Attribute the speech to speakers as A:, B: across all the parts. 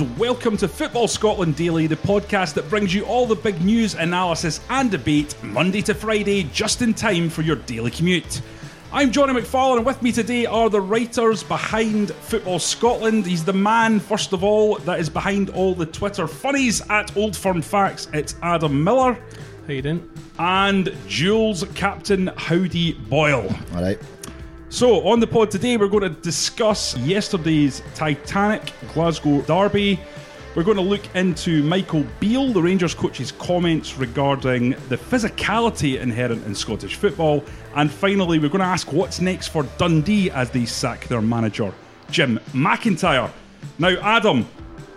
A: and welcome to Football Scotland Daily, the podcast that brings you all the big news, analysis, and debate Monday to Friday, just in time for your daily commute. I'm Johnny McFarlane, and with me today are the writers behind Football Scotland. He's the man, first of all, that is behind all the Twitter funnies at Old Firm Facts. It's Adam Miller.
B: How you doing?
A: And Jules Captain Howdy Boyle.
C: All right.
A: So, on the pod today, we're going to discuss yesterday's Titanic Glasgow Derby. We're going to look into Michael Beale, the Rangers coach's comments regarding the physicality inherent in Scottish football. And finally, we're going to ask what's next for Dundee as they sack their manager, Jim McIntyre. Now, Adam,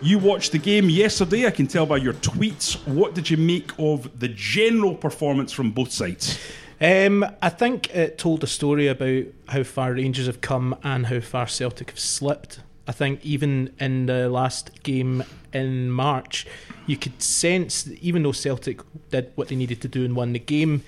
A: you watched the game yesterday. I can tell by your tweets. What did you make of the general performance from both sides?
B: Um, I think it told a story about how far Rangers have come and how far Celtic have slipped. I think even in the last game in March, you could sense that even though Celtic did what they needed to do and won the game,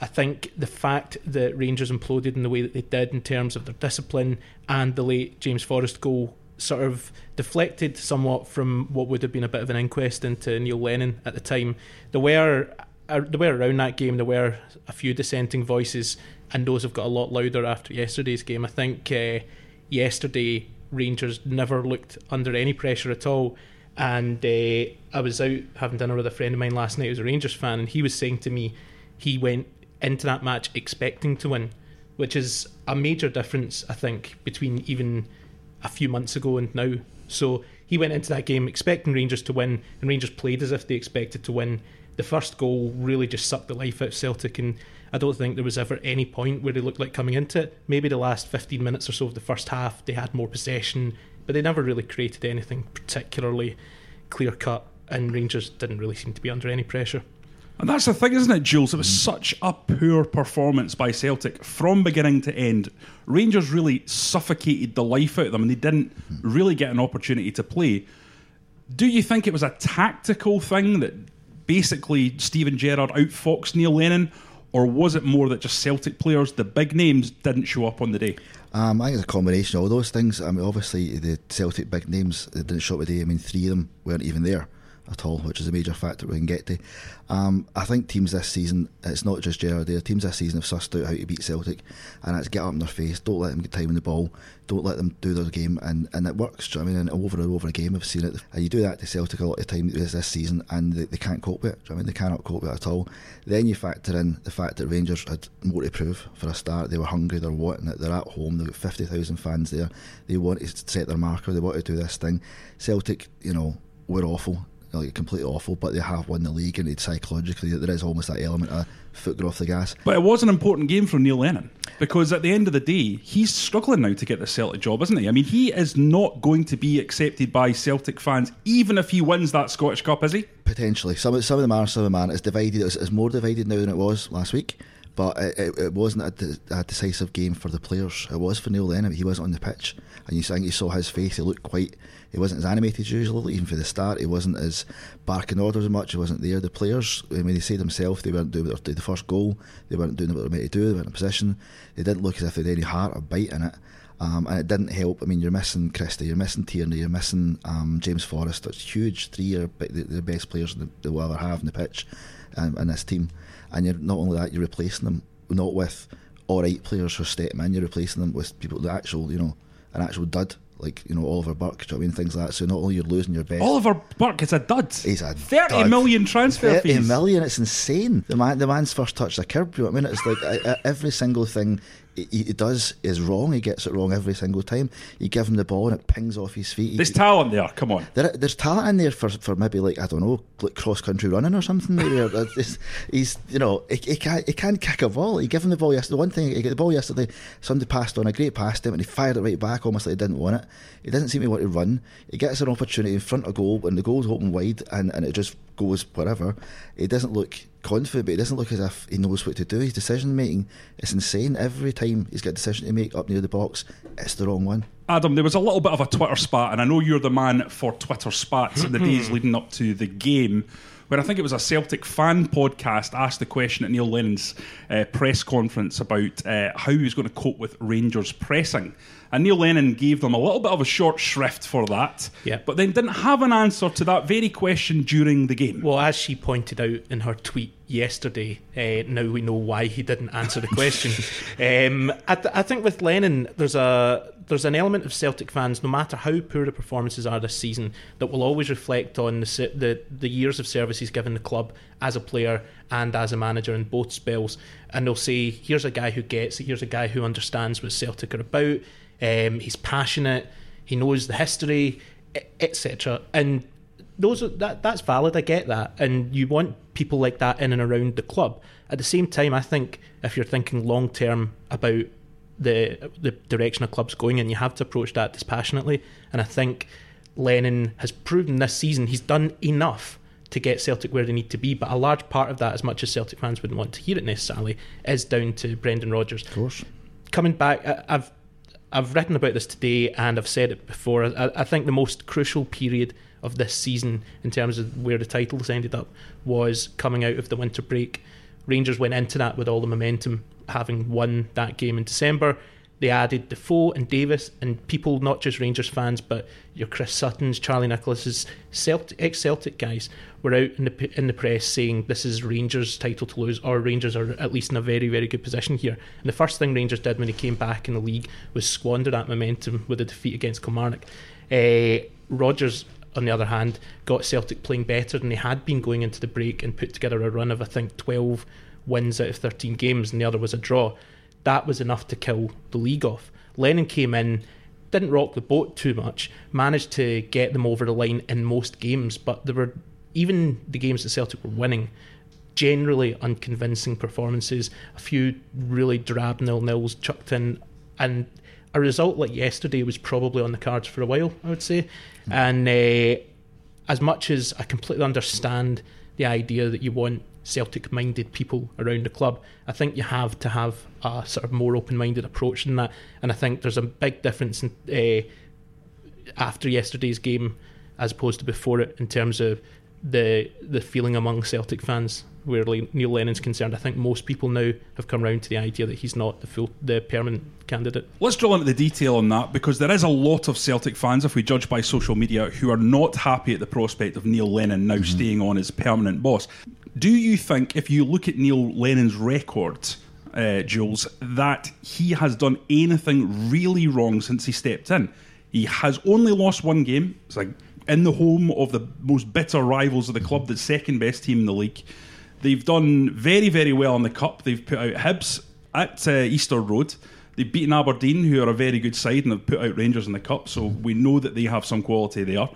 B: I think the fact that Rangers imploded in the way that they did in terms of their discipline and the late James Forrest goal sort of deflected somewhat from what would have been a bit of an inquest into Neil Lennon at the time. There were uh, there were around that game there were a few dissenting voices, and those have got a lot louder after yesterday's game. I think uh, yesterday Rangers never looked under any pressure at all. And uh, I was out having dinner with a friend of mine last night who's a Rangers fan, and he was saying to me he went into that match expecting to win, which is a major difference, I think, between even a few months ago and now. So he went into that game expecting Rangers to win, and Rangers played as if they expected to win. The first goal really just sucked the life out of Celtic, and I don't think there was ever any point where they looked like coming into it. Maybe the last 15 minutes or so of the first half, they had more possession, but they never really created anything particularly clear cut, and Rangers didn't really seem to be under any pressure.
A: And that's the thing, isn't it, Jules? It was mm. such a poor performance by Celtic from beginning to end. Rangers really suffocated the life out of them and they didn't mm. really get an opportunity to play. Do you think it was a tactical thing that basically Steven Gerrard outfoxed Neil Lennon? Or was it more that just Celtic players, the big names, didn't show up on the day?
C: Um, I think it's a combination of all those things. I mean, obviously, the Celtic big names that didn't show up today, I mean, three of them weren't even there at all, which is a major factor we can get to. Um, I think teams this season, it's not just Gerrard there, teams this season have sussed out how to beat Celtic, and it's get up in their face, don't let them get time on the ball, don't let them do their game, and, and it works. I mean? And over and over again, I've seen it. And you do that to Celtic a lot of time this season, and they, they can't cope with it. I mean? They cannot cope with it at all. Then you factor in the fact that Rangers had more to prove for a start. They were hungry, they're wanting it, they're at home, they've got 50,000 fans there. They want to set their marker, they want to do this thing. Celtic, you know, were awful like completely awful, but they have won the league, and psychologically there is almost that element of foot off the gas.
A: But it was an important game for Neil Lennon because at the end of the day, he's struggling now to get the Celtic job, isn't he? I mean, he is not going to be accepted by Celtic fans, even if he wins that Scottish Cup, is he?
C: Potentially, some of some of them are, some of them aren't. It's divided. It's, it's more divided now than it was last week. But it, it, it wasn't a, a, decisive game for the players. It was for Neil Lennon. He wasn't on the pitch, and you think you saw his face. He looked quite he wasn't as animated as usual, even for the start. He wasn't as barking orders as much. He wasn't there. The players, I mean, he said himself, they weren't doing the first goal. They weren't doing what they were meant to do. They weren't in position. They didn't look as if they had any heart or bite in it. Um, and it didn't help. I mean, you're missing Christie, you're missing Tierney, you're missing um, James Forrest. That's huge. Three are the, the best players they will ever have in the pitch um, in this team. And you're not only that, you're replacing them not with all right players who step in. You're replacing them with people, the actual, you know, an actual dud like you know Oliver Burke, do you know I mean things like that. So not only you're losing your best,
A: Oliver Burke is a dud.
C: He's a
A: thirty
C: dud.
A: million transfer
C: 30
A: fees.
C: million, it's insane. The man, the man's first touch the curb. You know what I mean? It's like I, I, every single thing he, he, does is wrong. He gets it wrong every single time. You give him the ball and it pings off his feet.
A: There's talent there. Come on.
C: There, there's talent in there for, for maybe like I don't know, like cross country running or something. He's you know he, he can't he can't kick a ball. He gave him the ball yesterday. One thing he got the ball yesterday. Somebody passed on a great pass to him and he fired it right back almost like he didn't want it. He doesn't seem to want to run. He gets an opportunity in front of goal and the goal's open wide and, and it just goes wherever. He doesn't look confident, but he doesn't look as if he knows what to do. His decision making is insane. Every time he's got a decision to make up near the box, it's the wrong one.
A: Adam, there was a little bit of a Twitter spat, and I know you're the man for Twitter spats in the days leading up to the game. where I think it was a Celtic fan podcast asked the question at Neil Lennon's uh, press conference about uh, how he was going to cope with Rangers pressing. And Neil Lennon gave them a little bit of a short shrift for that,
B: Yeah.
A: but then didn't have an answer to that very question during the game.
B: Well, as she pointed out in her tweet yesterday, uh, now we know why he didn't answer the question. um, I, th- I think with Lennon, there's a there's an element of Celtic fans, no matter how poor the performances are this season, that will always reflect on the the, the years of service he's given the club as a player and as a manager in both spells, and they'll say, "Here's a guy who gets it. Here's a guy who understands what Celtic are about. Um, he's passionate. He knows the history, etc." And those are, that that's valid. I get that, and you want people like that in and around the club. At the same time, I think if you're thinking long term about the the direction a club's going in, you have to approach that dispassionately. And I think Lennon has proven this season he's done enough to get Celtic where they need to be. But a large part of that, as much as Celtic fans wouldn't want to hear it necessarily, is down to Brendan Rodgers
C: Of course.
B: coming back, I've I've written about this today and I've said it before. I, I think the most crucial period of this season in terms of where the titles ended up was coming out of the winter break. Rangers went into that with all the momentum, having won that game in December. They added Defoe and Davis, and people, not just Rangers fans, but your Chris Suttons, Charlie Nicholas's Celtic, ex-Celtic guys, were out in the in the press saying this is Rangers' title to lose, or Rangers are at least in a very, very good position here. And the first thing Rangers did when they came back in the league was squander that momentum with a defeat against Kilmarnock. Uh, Rodgers, on the other hand, got Celtic playing better than they had been going into the break and put together a run of I think 12 wins out of 13 games, and the other was a draw. That was enough to kill the league off. Lennon came in, didn't rock the boat too much, managed to get them over the line in most games, but there were even the games that Celtic were winning, generally unconvincing performances, a few really drab nil nils chucked in, and a result like yesterday was probably on the cards for a while, I would say. And uh, as much as I completely understand the idea that you want Celtic minded people around the club, I think you have to have a sort of more open minded approach than that. And I think there's a big difference in, uh, after yesterday's game as opposed to before it in terms of the the feeling among Celtic fans where Neil Lennon's concerned. I think most people now have come round to the idea that he's not the full the permanent candidate.
A: Let's drill into the detail on that because there is a lot of Celtic fans, if we judge by social media, who are not happy at the prospect of Neil Lennon now staying on as permanent boss. Do you think, if you look at Neil Lennon's record, uh, Jules, that he has done anything really wrong since he stepped in? He has only lost one game. It's like in the home of the most bitter rivals of the club, the second best team in the league. They've done very, very well in the cup. They've put out Hibs at uh, Easter Road. They've beaten Aberdeen, who are a very good side, and have put out Rangers in the cup. So we know that they have some quality there.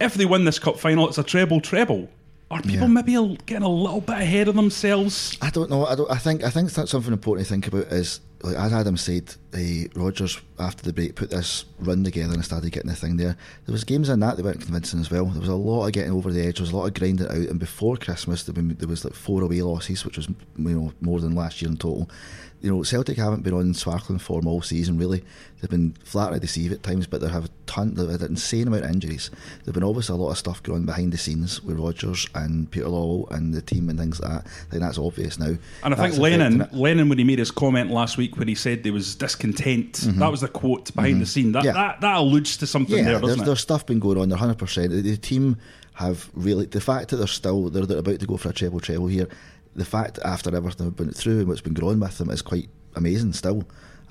A: If they win this cup final, it's a treble treble. Are people
C: Yeah.
A: maybe getting a little bit ahead of themselves?
C: I don't know. I don't. I think. I think that's something important to think about. Is like as Adam said, uh, Rodgers after the break put this run together and started getting the thing there. There was games in that that weren't convincing as well. There was a lot of getting over the edge. There was a lot of grinding out. And before Christmas, there, been, there was like four away losses, which was you know more than last year in total. You know, Celtic haven't been on sparkling form all season. Really, they've been flat out deceived at times, but they have a ton. They've had an insane amount of injuries. There've been obviously a lot of stuff going on behind the scenes with Rodgers and Peter Lawwell and the team and things like that. I think that's obvious now.
A: And I
C: That's
A: think Lennon. Lennon, when he made his comment last week, when he said there was discontent, that was the quote behind the scene. That,
C: Mm-hmm. Yeah.
A: that that alludes to something
C: yeah,
A: there,
C: there's,
A: doesn't it?
C: there's stuff been going on. Hundred percent. The, the team have really the fact that they're still they're, they're about to go for a treble treble here. The fact after everything they've been through and what's been on with them is quite amazing. Still,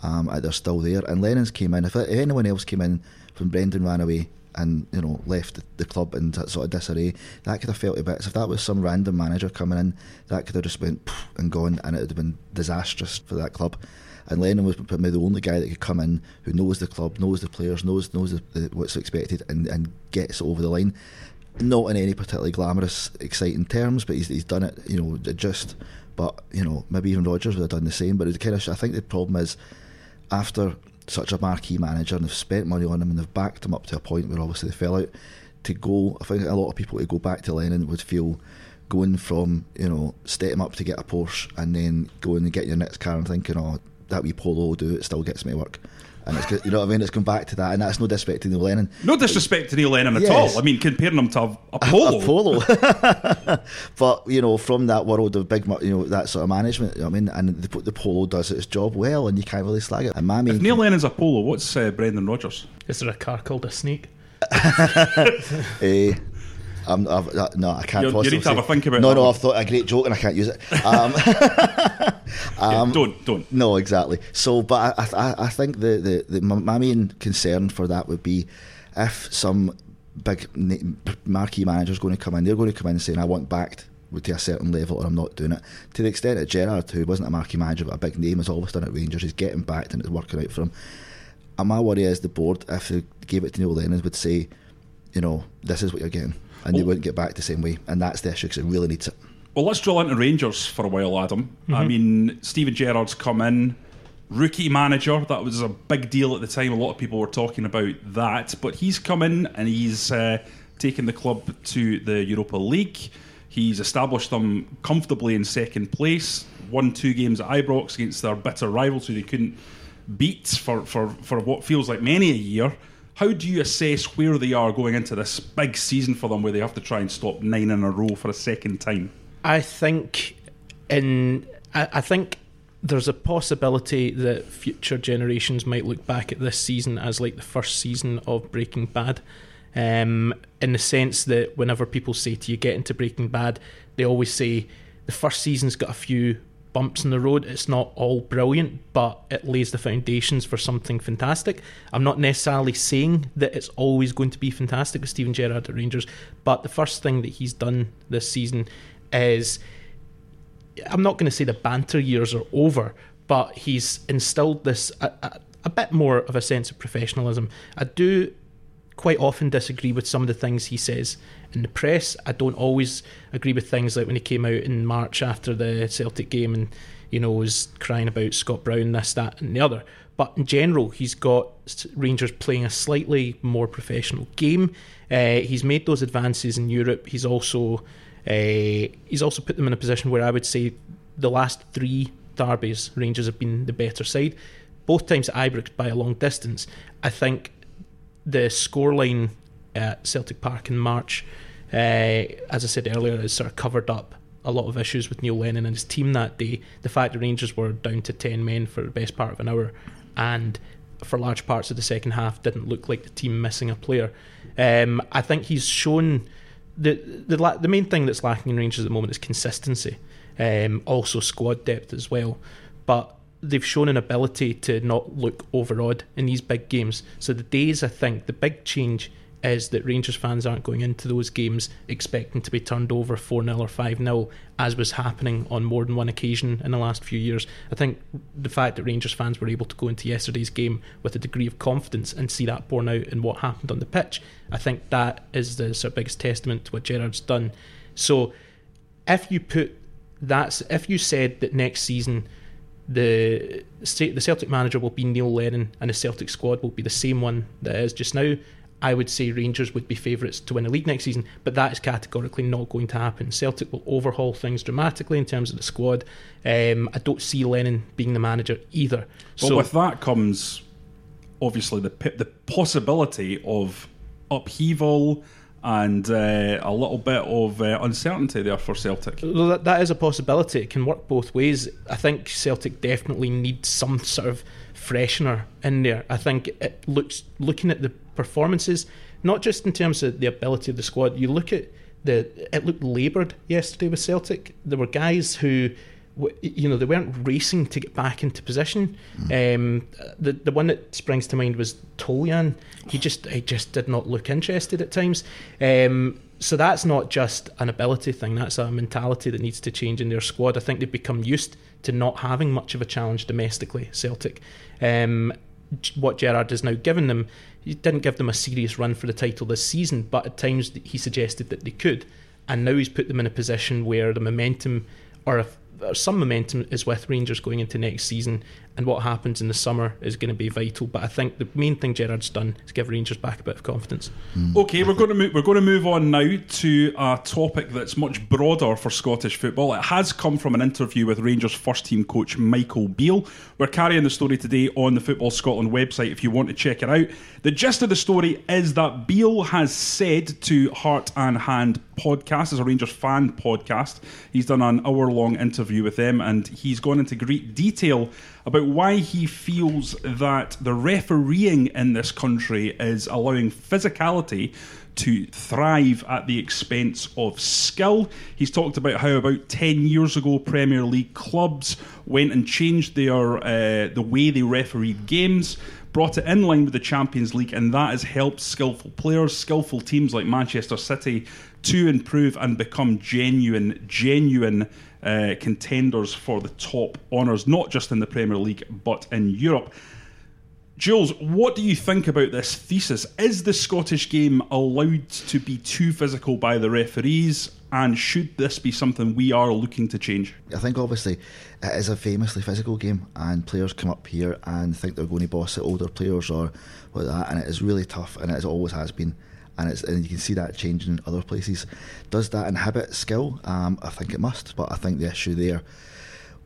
C: um, and they're still there. And Lennon's came in. If, if anyone else came in from Brendan ran away and you know left the, club in sort of disarray, that could have felt a bit. So If that was some random manager coming in, that could have just went and gone, and it would have been disastrous for that club. And Lennon was maybe the only guy that could come in who knows the club, knows the players, knows knows the, the, what's expected, and, and gets over the line. Not in any particularly glamorous, exciting terms, but he's, he's done it. You know, just. But you know, maybe even Rodgers would have done the same. But it kind of, I think the problem is after such a marquee manager and they've spent money on him and they've backed him up to a point where obviously they fell out. To go, I think a lot of people to go back to Lennon would feel going from you know him up to get a Porsche and then going and get your next car and thinking, oh, that wee polo will do, it still gets me to work. And it's you know what I mean. It's come back to that, and that's no disrespect to Neil Lennon.
A: No disrespect to Neil Lennon at
C: Yes.
A: all. I mean, comparing him to a, a polo.
C: A polo. but you know, from that world of big, you know, that sort of management. You know what I mean, and the, the polo does its job well, and you can't really slag it. And my main
A: If Neil Lennon's a polo, what's uh, Brendan Rodgers?
B: Is there a car called a snake?
C: Eh, I'm, I've, uh, no, I can't.
A: You- you
C: possibly
A: need to have a think about it.
C: No,
A: that
C: no. I've thought a great joke and I can't use it. Um,
A: Yeah, um, don't, don't.
C: no, exactly. So, but I, I, I think the, the, the my main concern for that would be if some big marquee manager's going to come in, they're going to come in and saying, "I want backed." To a certain level, or I'm not doing it. To the extent that Gerrard, who wasn't a marquee manager but a big name, has always done at Rangers, he's getting backed and it's working out for him. And my worry is the board, if they gave it to Neil Lennon, would say, you know, this is what you're getting, and they
A: Oh.
C: wouldn't get back the same way, and that's the issue because it really needs it.
A: Well, let's drill into Rangers for a while, Adam.
C: Mm-hmm.
A: I mean, Steven Gerrard's come in, rookie manager. That was a big deal at the time. A lot of people were talking about that. But he's come in and he's uh, taken the club to the Europa League. He's established them comfortably in second place. Won two games at Ibrox against their bitter rivals who they couldn't beat for, for, for what feels like many a year. How do you assess where they are going into this big season for them where they have to try and stop nine in a row for a second time?
B: I think in I, I think there's a possibility that future generations might look back at this season as like the first season of Breaking Bad. Um, in the sense that whenever people say to you get into Breaking Bad, they always say the first season's got a few bumps in the road. It's not all brilliant, but it lays the foundations for something fantastic. I'm not necessarily saying that it's always going to be fantastic with Steven Gerrard at Rangers, but the first thing that he's done this season is I'm not going to say the banter years are over, but he's instilled this a, a, a bit more of a sense of professionalism. I do quite often disagree with some of the things he says in the press. I don't always agree with things like when he came out in March after the Celtic game and you know was crying about Scott Brown, this, that, and the other. But in general, he's got Rangers playing a slightly more professional game. Uh, he's made those advances in Europe. He's also uh, he's also put them in a position where I would say the last three derbies, Rangers have been the better side. Both times at Ibrox by a long distance. I think the scoreline at Celtic Park in March, uh, as I said earlier, has sort of covered up a lot of issues with Neil Lennon and his team that day. The fact that Rangers were down to 10 men for the best part of an hour and for large parts of the second half didn't look like the team missing a player. Um, I think he's shown the the the main thing that's lacking in Rangers at the moment is consistency, um, also squad depth as well. But they've shown an ability to not look overawed in these big games. So the days I think the big change is that Rangers fans aren't going into those games expecting to be turned over 4 0 or 5 0, as was happening on more than one occasion in the last few years. I think the fact that Rangers fans were able to go into yesterday's game with a degree of confidence and see that borne out in what happened on the pitch, I think that is the sort of biggest testament to what Gerrard's done. So if you put that, if you said that next season the the Celtic manager will be Neil Lennon and the Celtic squad will be the same one that is just now, I would say Rangers would be favourites to win the league next season, but that is categorically not going to happen. Celtic will overhaul things dramatically in terms of the squad. Um, I don't see Lennon being the manager either.
A: But
B: so
A: with that comes obviously the the possibility of upheaval and uh, a little bit of uh, uncertainty there for Celtic.
B: That, that is a possibility. It can work both ways. I think Celtic definitely need some sort of freshener in there. I think it looks looking at the performances, not just in terms of the ability of the squad. You look at the it looked laboured yesterday with Celtic. There were guys who. You know they weren't racing to get back into position. Um, the the one that springs to mind was Tolian. He just he just did not look interested at times. Um, so that's not just an ability thing. That's a mentality that needs to change in their squad. I think they've become used to not having much of a challenge domestically. Celtic, um, what Gerrard has now given them, he didn't give them a serious run for the title this season, but at times he suggested that they could, and now he's put them in a position where the momentum, or, or some momentum, is with Rangers going into next season, and what happens in the summer is going to be vital. But I think the main thing Gerrard's done is give Rangers back a bit of confidence. Hmm.
A: Okay, we're going to move, we're going to move on now to a topic that's much broader for Scottish football. It has come from an interview with Rangers first team coach Michael Beale. We're carrying the story today on the Football Scotland website if you want to check it out. The gist of the story is that Beale has said to Heart and Hand podcast, as a Rangers fan podcast, he's done an hour long interview with them and he's gone into great detail about why he feels that the refereeing in this country is allowing physicality to thrive at the expense of skill. He's talked about how about 10 years ago Premier League clubs went and changed their uh, the way they refereed games brought it in line with the Champions League, and that has helped skillful players, skillful teams like Manchester City to improve and become genuine, genuine uh, contenders for the top honours, not just in the Premier League but in Europe. Jules, what do you think about this thesis? Is the Scottish game allowed to be too physical by the referees? And should this be something we are looking to change?
C: I think obviously it is a famously physical game, and players come up here and think they're going to boss the older players or like that, and it is really tough, and it always has been. And, it's, and you can see that changing in other places. Does that inhibit skill? Um, I think it must, but I think the issue there,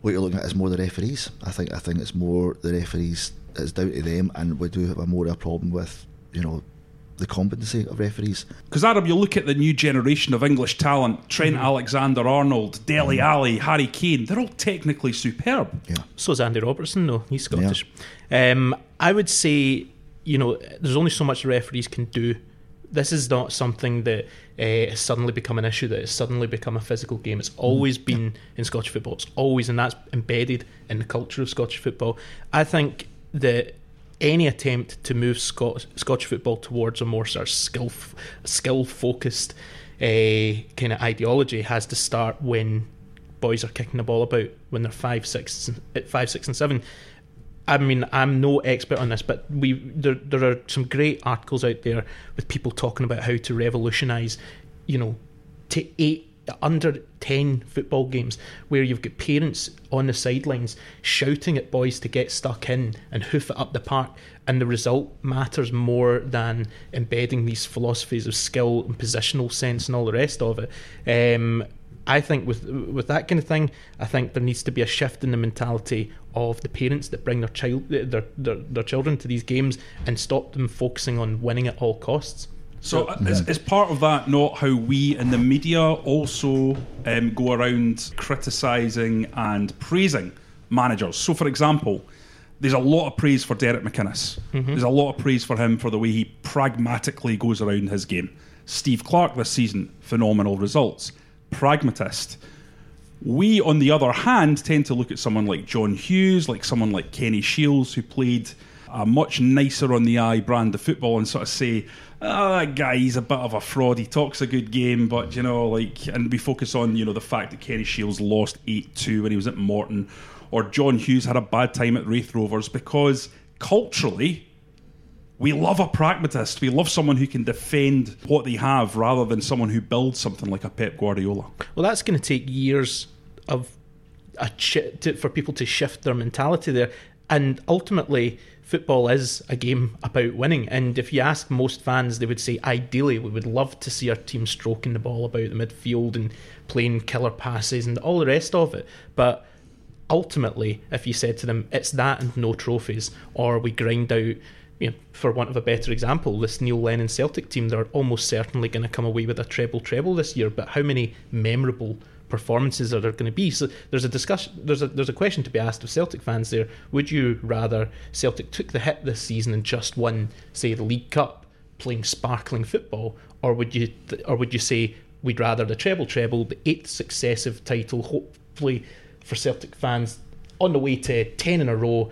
C: what you're looking at, is more the referees. I think I think it's more the referees. It's down to them, and we do have a more of a problem with you know the competency of referees.
A: Because Adam, you look at the new generation of English talent: Trent
B: Mm-hmm.
A: Alexander-Arnold, Dele Alli, Harry Kane. They're all technically superb.
C: Yeah.
B: So is Andy Robertson, though. He's Scottish. Um, I would say, you know, there's only so much the referees can do. This is not something that uh, has suddenly become an issue, that has suddenly become a physical game. It's always been in Scottish football. It's always, and that's embedded in the culture of Scottish football. I think that any attempt to move Scot- Scottish football towards a more sort of skill, skill focused uh, kind of ideology has to start when boys are kicking the ball about when they're five, six, five, six, and seven. I mean, I'm no expert on this, but we there there are some great articles out there with people talking about how to revolutionise, you know, to eight under 10 football games where you've got parents on the sidelines shouting at boys to get stuck in and hoof it up the park and the result matters more than embedding these philosophies of skill and positional sense and all the rest of it. Um, I think with with that kind of thing, I think there needs to be a shift in the mentality of the parents that bring their child their their, their children to these games and stop them focusing on winning at all costs.
A: So, uh, is, is part of that not how we in the media also um, go around criticising and praising managers? So, for example, there's a lot of praise for Derek McInnes. There's a lot of praise for him for the way he pragmatically goes around his game. Steve Clarke this season, phenomenal results. Pragmatist. We, on the other hand, tend to look at someone like John Hughes, like someone like Kenny Shiels, who played a much nicer on the eye brand of football, and sort of say, "Oh, that guy, he's a bit of a fraud. He talks a good game, but you know, like." And we focus on you know the fact that Kenny Shiels lost eight two when he was at Morton, or John Hughes had a bad time at Raith Rovers because culturally we love a pragmatist. We love someone who can defend what they have rather than someone who builds something like a Pep Guardiola.
B: Well, that's going to take years of a chi- to, for people to shift their mentality there, and ultimately, football is a game about winning. And if you ask most fans, they would say, ideally, we would love to see our team stroking the ball about the midfield and playing killer passes and all the rest of it. But ultimately, if you said to them, it's that and no trophies, or we grind out, you know, for want of a better example, this Neil Lennon Celtic team, they're almost certainly going to come away with a treble treble this year. But how many memorable performances are there going to be? So there's a discussion, there's a there's a question to be asked of Celtic fans there. Would you rather Celtic took the hit this season and just won, say, the League Cup, playing sparkling football, or would you or would you say we'd rather the treble treble, the eighth successive title, hopefully for Celtic fans on the way to 10 in a row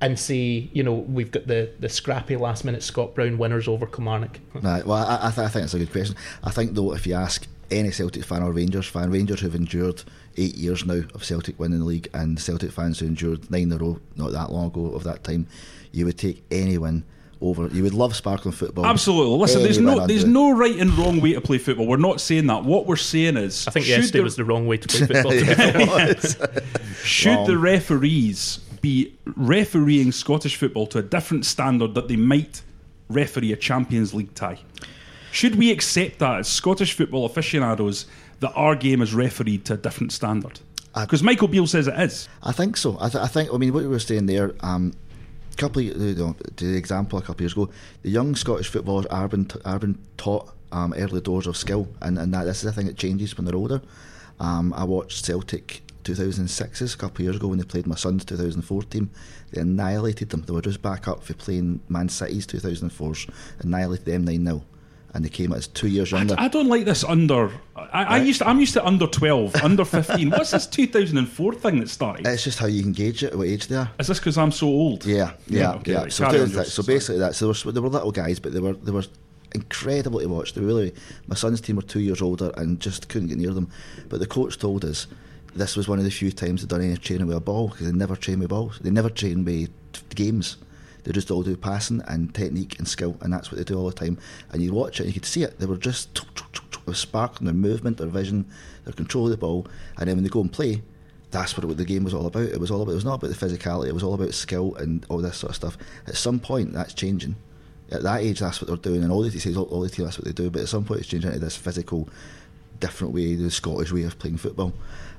B: and say, you know, we've got the, the scrappy last minute Scott Brown winners over Kilmarnock.
C: Right. Well, I, I, th- I think it's a good question. I think though, if you ask any Celtic fan or Rangers fan, Rangers who've endured eight years now of Celtic winning the league, and Celtic fans who endured nine in a row not that long ago of that time, you would take any win over. You would love sparkling football.
A: Absolutely. Listen, there's no there's
C: it.
A: no right and wrong way to play football. We're not saying that. What we're saying is,
B: I think
A: should
B: yesterday
A: the-
B: was the wrong way to play football. to be
C: Yeah,
B: fair.
C: it was.
A: Should
C: Wrong.
A: the referees be refereeing Scottish football to a different standard that they might referee a Champions League tie. Should we accept that as Scottish football aficionados that our game is refereed to a different standard? Because Michael Beale says it is.
C: I think so. I, th- I think. I mean, what you were saying there. Um, couple, of, you know, to the example a couple of years ago, the young Scottish footballers are been, t- are been taught um, early doors of skill, and, and that this is a thing that changes when they're older. Um, I watched Celtic 2006 a couple of years ago when they played my son's 2014. They annihilated them. They were just back up for playing Man City's 2004s, annihilated them 9 0. And they came as two years younger.
A: I don't like this under. I, I
C: Right.
A: used to, I'm used to under 12, under 15. What's this 2004 thing that started?
C: it's just how you engage it, what age they are.
A: Is this because I'm so old?
C: Yeah, yeah,
A: okay,
C: yeah.
A: right,
C: So, that. So basically, that. So they were, they were little guys, but they were they were incredible to watch. They really. My son's team were two years older and just couldn't get near them. But the coach told us this was one of the few times they'd done any training with a ball because they never train with balls. They never train with games. They just all do passing and technique and skill, and that's what they do all the time. And you watch it, and you could see it. They were just with spark in their movement, their vision, their control of the ball, and then when they go and play, that's what the game was all about. It was all about. It was not about the physicality. It was all about skill and all this sort of stuff. At some point, that's changing. At that age, that's what they're doing, and all the says all, all the team that's what they do. But at some point, it's changing into this physical, different way, the Scottish way of playing football.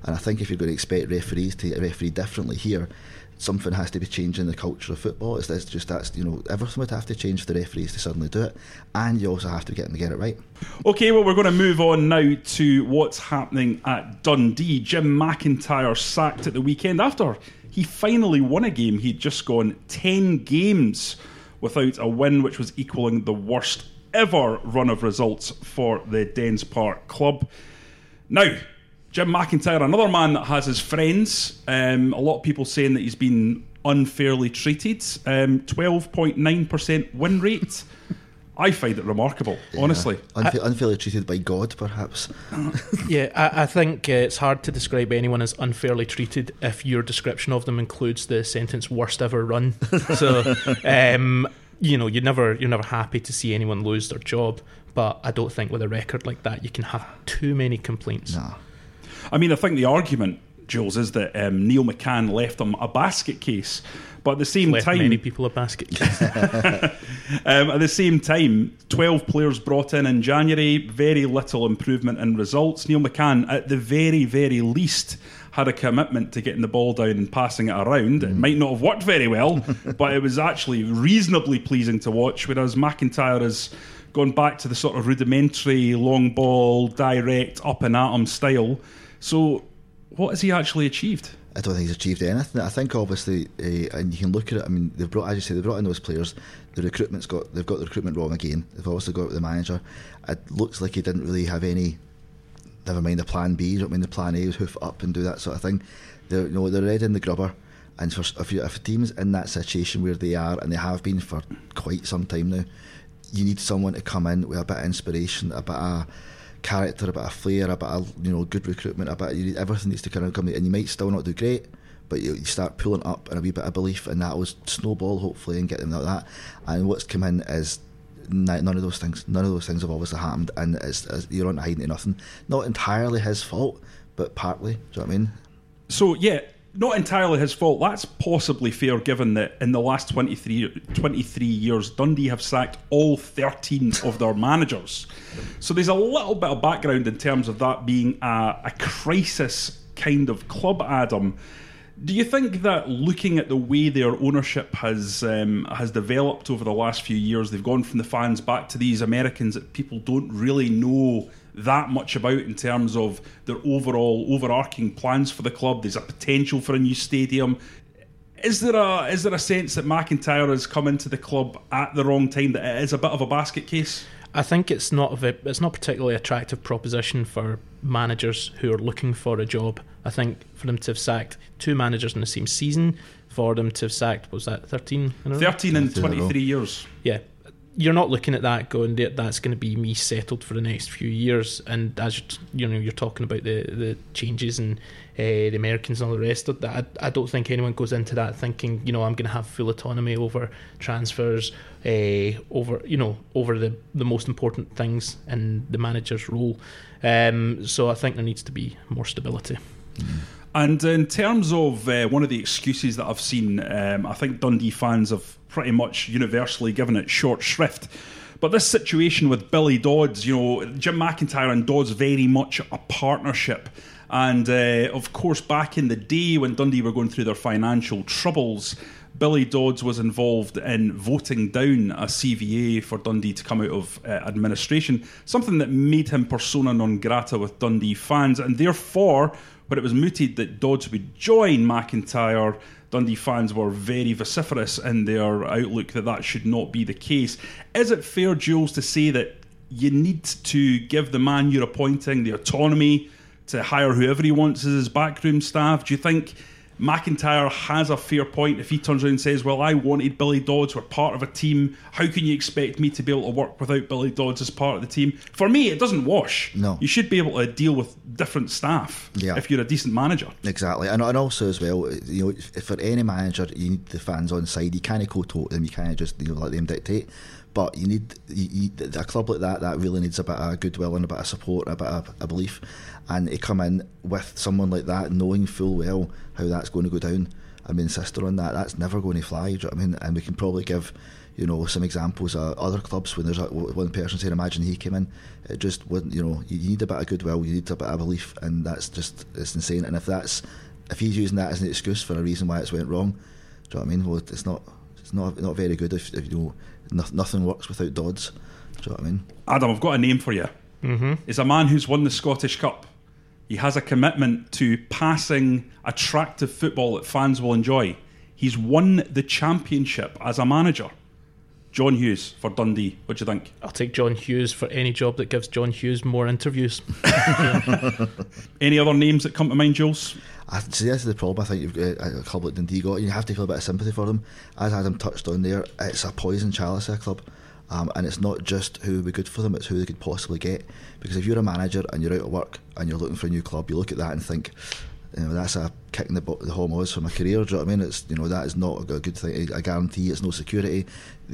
C: And I think if you're going to expect referees to referee differently here, something has to be changing the culture of football. It's, it's just that's you know everything would have to change for the referees to suddenly do it, and you also have to get them to get it right.
A: Okay, well, we're going to move on now to what's happening at Dundee. Jim McIntyre sacked at the weekend after he finally won a game. He'd just gone 10 games without a win, which was equaling the worst ever run of results for the Dens Park club. Now, Jim McIntyre, another man that has his friends. Um, a lot of people saying that he's been unfairly treated. Um, 12.9% win rate. I find it remarkable, honestly.
C: Unfa- unfairly treated by God, perhaps.
B: Yeah, I, I think uh, it's hard to describe anyone as unfairly treated if your description of them includes the sentence "worst ever run." so, um, you know, you're never you're never happy to see anyone lose their job. But I don't think with a record like that, you can have too many complaints.
C: Nah.
A: I mean, I think the argument, Jules, is that um, Neil McCann left them a basket case. But at the same
B: Left
A: time,
B: many people a basket case.
A: Um, at the same time, 12 players brought in in January, very little improvement in results. Neil McCann, at the very, very least, had a commitment to getting the ball down and passing it around. It might not have worked very well, but it was actually reasonably pleasing to watch, whereas McIntyre has gone back to the sort of rudimentary, long ball, direct, up and at 'em style. So, what has he actually achieved?
C: I don't think he's achieved anything. I think obviously, uh, and you can look at it. I mean, they've brought, as you say, they've brought in those players. The recruitment's got, they've got the recruitment wrong again. They've also got the manager. It looks like he didn't really have any. Never mind the plan B. I mean? The plan A hoof up and do that sort of thing. They're, you know, they're red in the grubber. And for, if, you, if a team's in that situation where they are, and they have been for quite some time now, you need someone to come in with a bit of inspiration, a bit of character, a bit of flair, a bit of you know good recruitment, a bit. You everything needs to kind of come, in. and you might still not do great, but you, you start pulling up and a wee bit of belief, and that will snowball hopefully and get them out of that. And what's come in is none of those things. None of those things have obviously happened, and it's, it's, you're not hiding nothing. Not entirely his fault, but partly. Do you know what I mean?
A: So yeah, not entirely his fault. That's possibly fair, given that in the last 23, 23 years, Dundee have sacked all thirteen of their managers. So there's a little bit of background in terms of that being a, a crisis kind of club, Adam. Do you think that looking at the way their ownership has um, has developed over the last few years, they've gone from the fans back to these Americans that people don't really know that much about in terms of their overall overarching plans for the club? There's a potential for a new stadium. Is there a is there a sense that McIntyre has come into the club at the wrong time? That it is a bit of a basket case.
B: I think it's not a it's not particularly attractive proposition for managers who are looking for a job. I think for them to have sacked two managers in the same season, for them to have sacked what was that thirteen? in a row?
A: Thirteen and
C: Thirteen in
A: twenty three years.
B: yeah, you're not looking at that going "That- that's going to be me settled for the next few years. And as you're, you know, you're talking about the the changes and uh, the Americans and all the rest of that. I, I don't think anyone goes into that thinking, you know, I'm going to have full autonomy over transfers, uh, over you know, over the the most important things in the manager's role. Um, so I think there needs to be more stability.
A: And in terms of uh, one of the excuses that I've seen, um, I think Dundee fans have pretty much universally given it short shrift. But this situation with Billy Dodds, you know, Jim McIntyre and Dodds very much a partnership. And uh, of course, back in the day when Dundee were going through their financial troubles, Billy Dodds was involved in voting down a CVA for Dundee to come out of uh, administration, something that made him persona non grata with Dundee fans. And therefore, when it was mooted that Dodds would join McIntyre, Dundee fans were very vociferous in their outlook that that should not be the case. Is it fair, Jules, to say that you need to give the man you're appointing the autonomy to hire whoever he wants as his backroom staff? Do you think McIntyre has a fair point if he turns around and says, Well, I wanted Billy Dodds, we're part of a team. How can you expect me to be able to work without Billy Dodds as part of the team? For me, it doesn't wash.
C: No.
A: You should be able to deal with different staff
C: Yeah.
A: if you're a decent manager.
C: Exactly, and, and also as well, you know, if for any manager, you need the fans on side. You can't co-tote them. You can't just you know let them dictate. But you need you, you, a club like that that really needs a bit of goodwill and a bit of support, a bit of a belief, and to come in with someone like that, knowing full well how that's going to go down, and be insister on that, that's never going to fly. Do you know what I mean? And we can probably give. You know some examples of other clubs when there's a, one person saying, "Imagine he came in." It just wouldn't. You know, you need a bit of goodwill, you need a bit of belief, and that's just it's insane. And if that's if he's using that as an excuse for a reason why it's went wrong, do you know what I mean? Well, it's not it's not not very good if, if you know no, nothing works without Dodds. Do you know what I mean?
A: Adam, I've got a name for you. Mm-hmm. Is a man who's won the Scottish Cup. He has a commitment to passing attractive football that fans will enjoy. He's won the championship as a manager. John Hughes for Dundee. What do you think?
B: I'll take John Hughes for any job that gives John Hughes more interviews.
A: Any other names that come to mind, Jules?
C: I see this is the problem. I think you've got a club like Dundee got. You have to feel a bit of sympathy for them. As Adam touched on there, it's a poison chalice a club. Um, and it's not just who would be good for them; it's who they could possibly get. Because if you're a manager and you're out of work and you're looking for a new club, you look at that and think, you know, that's a kick in the, bu- the homos for my career. Do you know what I mean? It's you know that is not a good thing. I guarantee it's no security.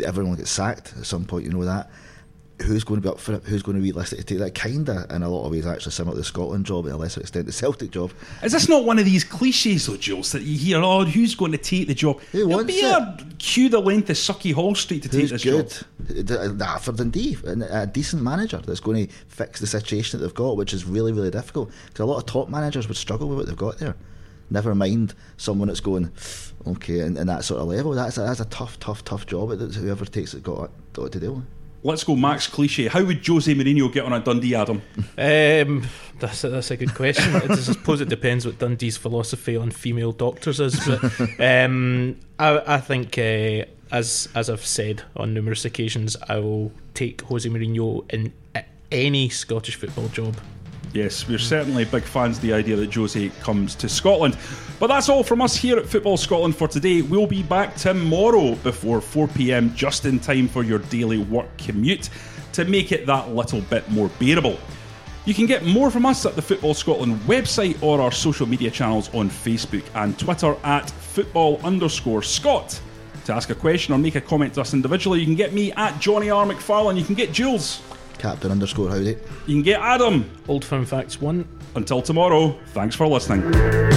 C: Everyone gets sacked at some point. You know that. Who's going to be up for it? Who's going to be listed to take that? Kinda, in a lot of ways, actually similar to the Scotland job, at a lesser extent, the Celtic job.
A: Is this not one of these cliches, though, Jules, that you hear, oh, who's going to take the job?
C: Who
A: There'll
C: wants
A: be a queue the length of Sauchiehall Street to take
C: Who's
A: this
C: good?
A: job.
C: D- uh, Nah, for Dundee, a decent manager that's going to fix the situation that they've got, which is really, really difficult. Because a lot of top managers would struggle with what they've got there. Never mind someone that's going, okay, and, and that sort of level. That's a, that's a tough, tough, tough job. that Whoever takes it got, got to deal with.
A: Let's go Max Cliche. How would Jose Mourinho get on a Dundee, Adam?
B: Um, that's a, that's a good question. I suppose it depends what Dundee's philosophy on female doctors is, but um, I, I think uh, as as I've said on numerous occasions, I will take Jose Mourinho in any Scottish football job.
A: Yes, we're certainly big fans of the idea that Jose comes to Scotland. But that's all from us here at Football Scotland for today. We'll be back tomorrow before 4 pm, just in time for your daily work commute to make it that little bit more bearable. You can get more from us at the Football Scotland website or our social media channels on Facebook and Twitter at football underscore Scott. To ask a question or make a comment to us individually, you can get me at Johnny R. McFarlane. You can get Jules.
C: Captain underscore howdy.
A: You can get Adam.
B: Old Firm Facts 1.
A: Until tomorrow, thanks for listening.